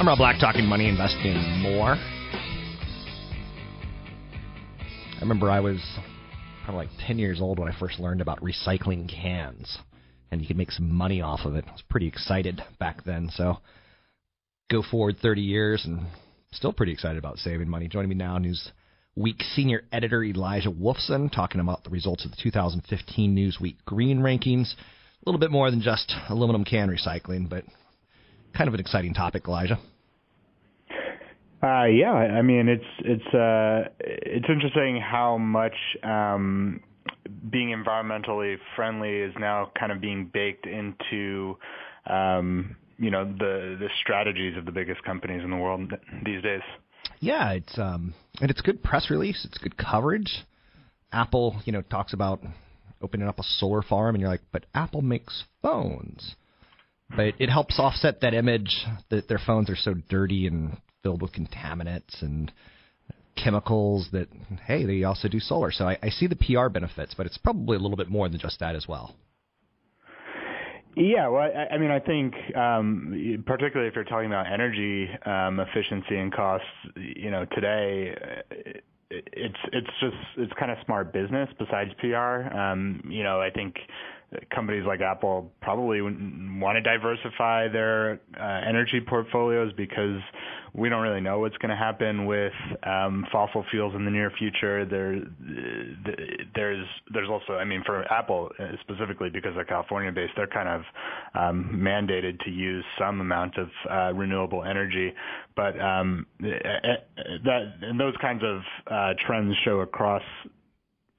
I'm Rob Black, talking money, investing, more. I remember I was probably like 10 years old when I first learned about recycling cans, and you could make some money off of it. I was pretty excited back then. So, go forward 30 years, and still pretty excited about saving money. Joining me now, Newsweek senior editor Elijah Wolfson, talking about the results of the 2015 Newsweek Green Rankings. A little bit more than just aluminum can recycling, but kind of an exciting topic, Elijah. Uh, yeah, I mean it's it's uh, it's interesting how much um, being environmentally friendly is now kind of being baked into um, you know the the strategies of the biggest companies in the world these days. Yeah, it's um, and it's good press release. It's good coverage. Apple, you know, talks about opening up a solar farm, and you're like, but Apple makes phones. But it helps offset that image that their phones are so dirty and filled with contaminants and chemicals that hey they also do solar so I, I see the pr benefits but it's probably a little bit more than just that as well yeah, well, I, I mean, I think um, particularly if you're talking about energy um, efficiency and costs, you know, today it's it's just it's kind of smart business besides PR. Um, you know, I think companies like Apple probably want to diversify their uh, energy portfolios because we don't really know what's going to happen with um, fossil fuels in the near future. There, there's there's also, I mean, for Apple uh, specifically because they're California based, they're kind of um, mandated to use some amount of uh, renewable energy. But um, that and those kinds of uh, trends show across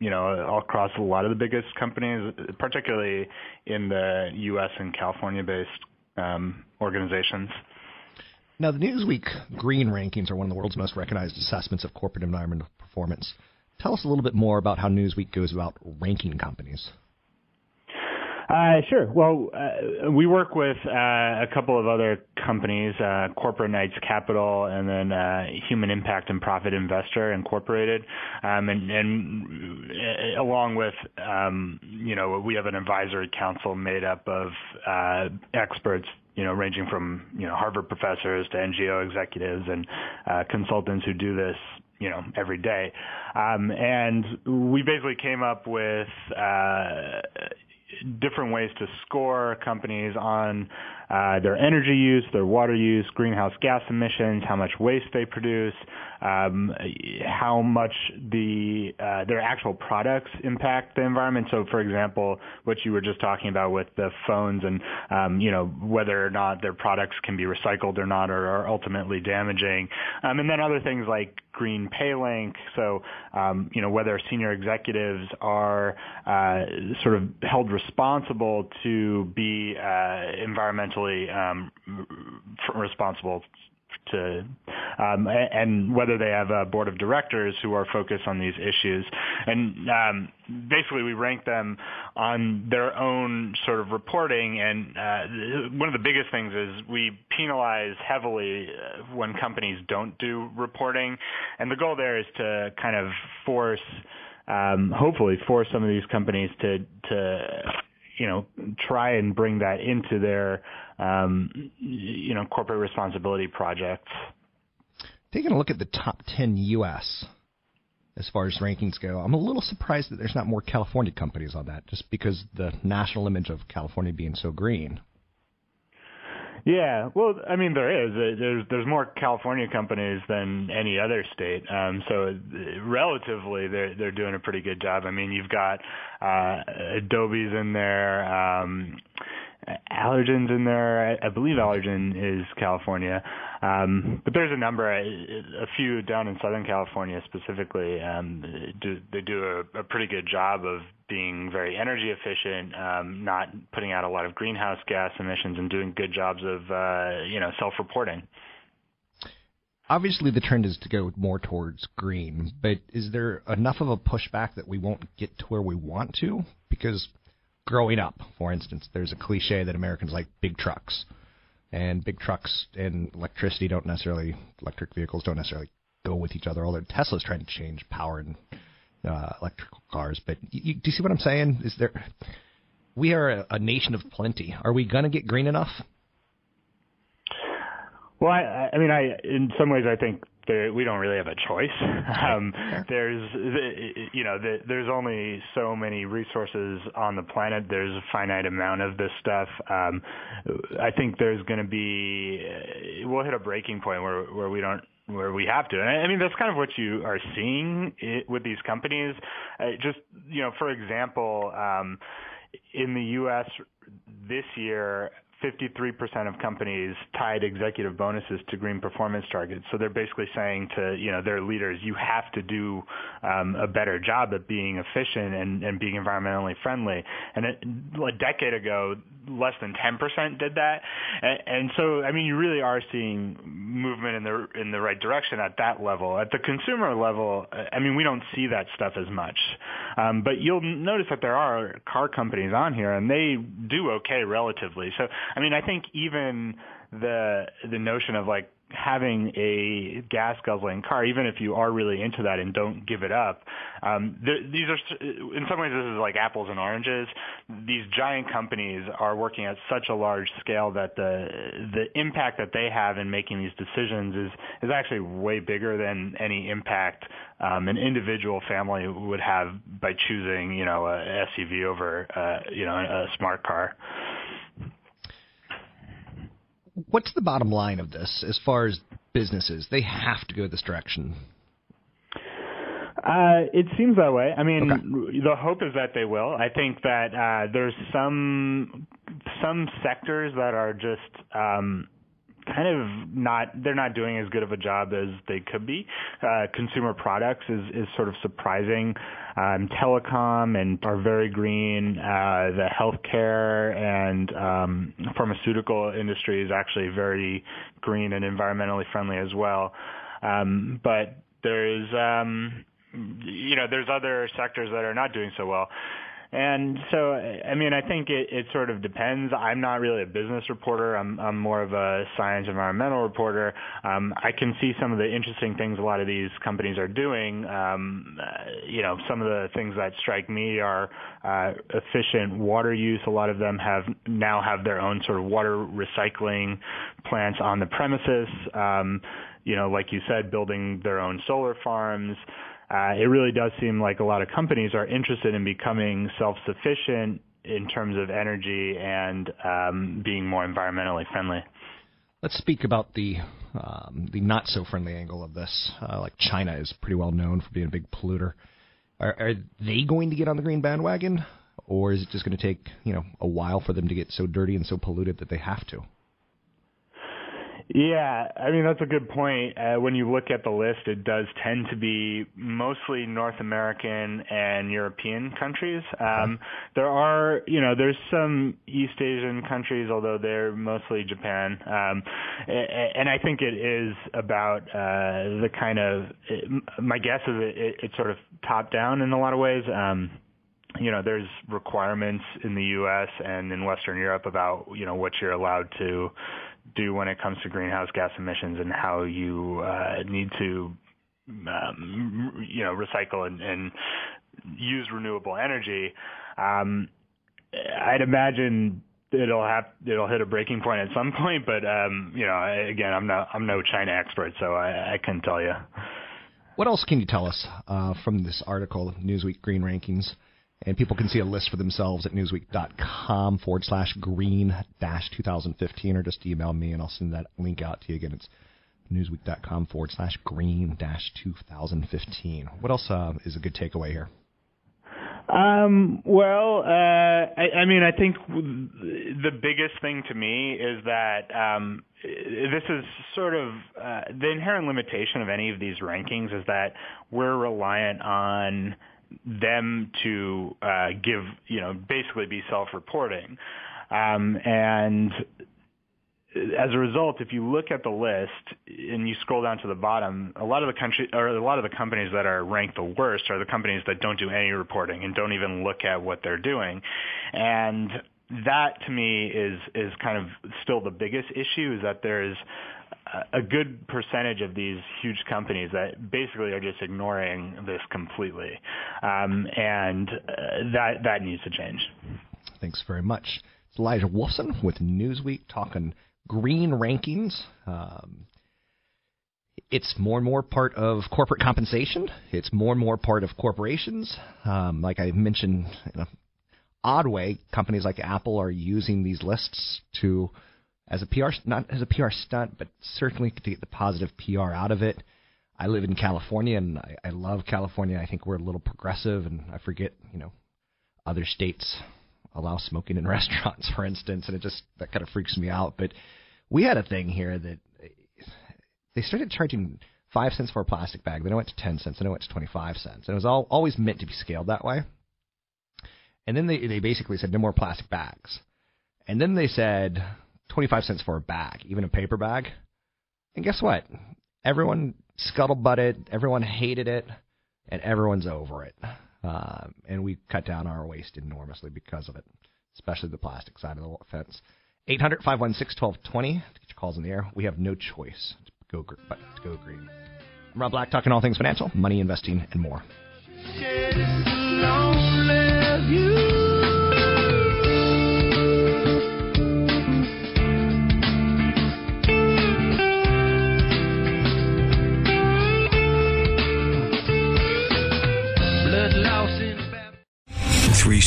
you know, across a lot of the biggest companies, particularly in the U.S. and California-based um, organizations. Now, the Newsweek Green Rankings are one of the world's most recognized assessments of corporate environmental performance. Tell us a little bit more about how Newsweek goes about ranking companies. Uh, sure. Well, uh, we work with uh, a couple of other companies, uh, Corporate Knights Capital, and then uh, Human Impact and Profit Investor Incorporated, um, and, and uh, along with, um, you know, we have an advisory council made up of experts you know, ranging from you know Harvard professors to NGO executives and uh, consultants who do this, you know, every day. Um, and we basically came up with uh, different ways to score companies on uh, their energy use, their water use, greenhouse gas emissions, how much waste they produce, um, how much the uh, their actual products impact the environment. So, for example, what you were just talking about with the phones, and um, you know whether or not their products can be recycled or not, or are ultimately damaging, um, and then other things like green pay link. So, um, you know whether senior executives are uh, sort of held responsible to be uh, environmentally um, responsible to um, and whether they have a board of directors who are focused on these issues. And um, basically, we rank them on their own sort of reporting. And uh, one of the biggest things is we penalize heavily uh, when companies don't do reporting. And the goal there is to kind of force, um, hopefully, force some of these companies to to you know try and bring that into their um, you know corporate responsibility projects. Taking a look at the top 10 U.S. as far as rankings go. I'm a little surprised that there's not more California companies on that, just because the national image of California being so green. Yeah, well, I mean, there is. There's there's more California companies than any other state. Um, so relatively, they're they're doing a pretty good job. I mean, you've got uh, Adobe's in there. Um, Allergan's in there. I, I believe Allergan is California, um, but there's a number, a, a few down in Southern California specifically. Um, do, they do a, a pretty good job of being very energy efficient, um, not putting out a lot of greenhouse gas emissions, and doing good jobs of uh, you know self-reporting. Obviously, the trend is to go more towards green, but is there enough of a pushback that we won't get to where we want to? Because growing up, for instance, there's a cliche that Americans like big trucks, and big trucks and electricity don't necessarily electric vehicles don't necessarily go with each other. Although Tesla's trying to change power and uh, electrical cars, but you, do you see what I'm saying? Is there we are a, a nation of plenty. Are we going to get green enough? Well, I, I mean, I in some ways I think there, we don't really have a choice. Um, there's, you know, the, there's only so many resources on the planet. There's a finite amount of this stuff. Um, I think there's going to be, we'll hit a breaking point where where we don't where we have to. And I mean, that's kind of what you are seeing with these companies. Uh, just, you know, for example, um, in the U.S. this year, 53% of companies tied executive bonuses to green performance targets. So they're basically saying to you know their leaders, you have to do um, a better job at being efficient and, and being environmentally friendly. And a decade ago, less than 10% did that. And, and so I mean, you really are seeing movement in the in the right direction at that level. At the consumer level, I mean, we don't see that stuff as much. Um, but you'll notice that there are car companies on here, and they do okay relatively. So I mean, I think even the the notion of like having a gas guzzling car, even if you are really into that and don't give it up, um, these are in some ways this is like apples and oranges. These giant companies are working at such a large scale that the the impact that they have in making these decisions is is actually way bigger than any impact um, an individual family would have by choosing you know a SUV over uh, you know a smart car what's the bottom line of this as far as businesses? They have to go this direction. Uh, it seems that way. I mean, okay. the hope is that they will. I think that uh, there's some some sectors that are just um, kind of not they're not doing as good of a job as they could be. Uh, consumer products is is sort of surprising. Um, telecom and are very green. Uh, the healthcare and um, pharmaceutical industry is actually very green and environmentally friendly as well. Um, but there's um, you know there's other sectors that are not doing so well. And so, I mean, I think it, it sort of depends. I'm not really a business reporter. I'm, I'm more of a science environmental reporter. Um, I can see some of the interesting things a lot of these companies are doing. Um, uh, you know, some of the things that strike me are uh, efficient water use. A lot of them have now have their own sort of water recycling plants on the premises. Um, you know, like you said, building their own solar farms uh, it really does seem like a lot of companies are interested in becoming self-sufficient in terms of energy and um, being more environmentally friendly. Let's speak about the um, the not so friendly angle of this. Uh, like China is pretty well known for being a big polluter. Are, are they going to get on the green bandwagon, or is it just going to take you know a while for them to get so dirty and so polluted that they have to? Yeah, I mean that's a good point. Uh, when you look at the list, it does tend to be mostly North American and European countries. Um, there are, you know, there's some East Asian countries, although they're mostly Japan. Um, and I think it is about uh, the kind of. It, my guess is it, it, it's sort of top down in a lot of ways. Um, you know, there's requirements in the U.S. and in Western Europe about you know what you're allowed to do when it comes to greenhouse gas emissions and how you uh, need to um, you know recycle and, and use renewable energy. Um, I'd imagine it'll have it'll hit a breaking point at some point, but um, you know, again, I'm not I'm no China expert, so I, I couldn't tell you. what else can you tell us uh, from this article, Newsweek Green Rankings? And people can see a list for themselves at newsweek.com forward slash green dash 2015, or just email me and I'll send that link out to you again. It's newsweek.com forward slash green dash 2015. What else uh, is a good takeaway here? Um, well, uh, I, I mean, I think the biggest thing to me is that um, this is sort of uh, the inherent limitation of any of these rankings is that we're reliant on them to uh, give, you know, basically be self-reporting. Um, and as a result, if you look at the list and you scroll down to the bottom, a lot of the country or a lot of the companies that are ranked the worst are the companies that don't do any reporting and don't even look at what they're doing. And that to me is is kind of still the biggest issue is that there is a good percentage of these huge companies that basically are just ignoring this completely, um, and uh, that that needs to change. Thanks very much. It's Elijah Wolfson with Newsweek talking green rankings. Um, it's more and more part of corporate compensation. It's more and more part of corporations. Um, like I mentioned in an odd way, companies like Apple are using these lists to as a PR not as a PR stunt, but certainly to get the positive PR out of it. I live in California and I, I love California. I think we're a little progressive, and I forget, you know, other states allow smoking in restaurants, for instance, and it just that kind of freaks me out. But we had a thing here that they started charging five cents for a plastic bag. Then it went to ten cents. Then it went to twenty-five cents. And it was all always meant to be scaled that way. And then they they basically said no more plastic bags. And then they said twenty-five cents for a bag, even a paper bag. And guess what? Everyone scuttlebutted. Everyone hated it, and everyone's over it. Uh, and we cut down our waste enormously because of it, especially the plastic side of the fence. 800 516 1220 to get your calls in the air. We have no choice to go but to go green. I'm Rob Black, talking all things financial, money, investing, and more.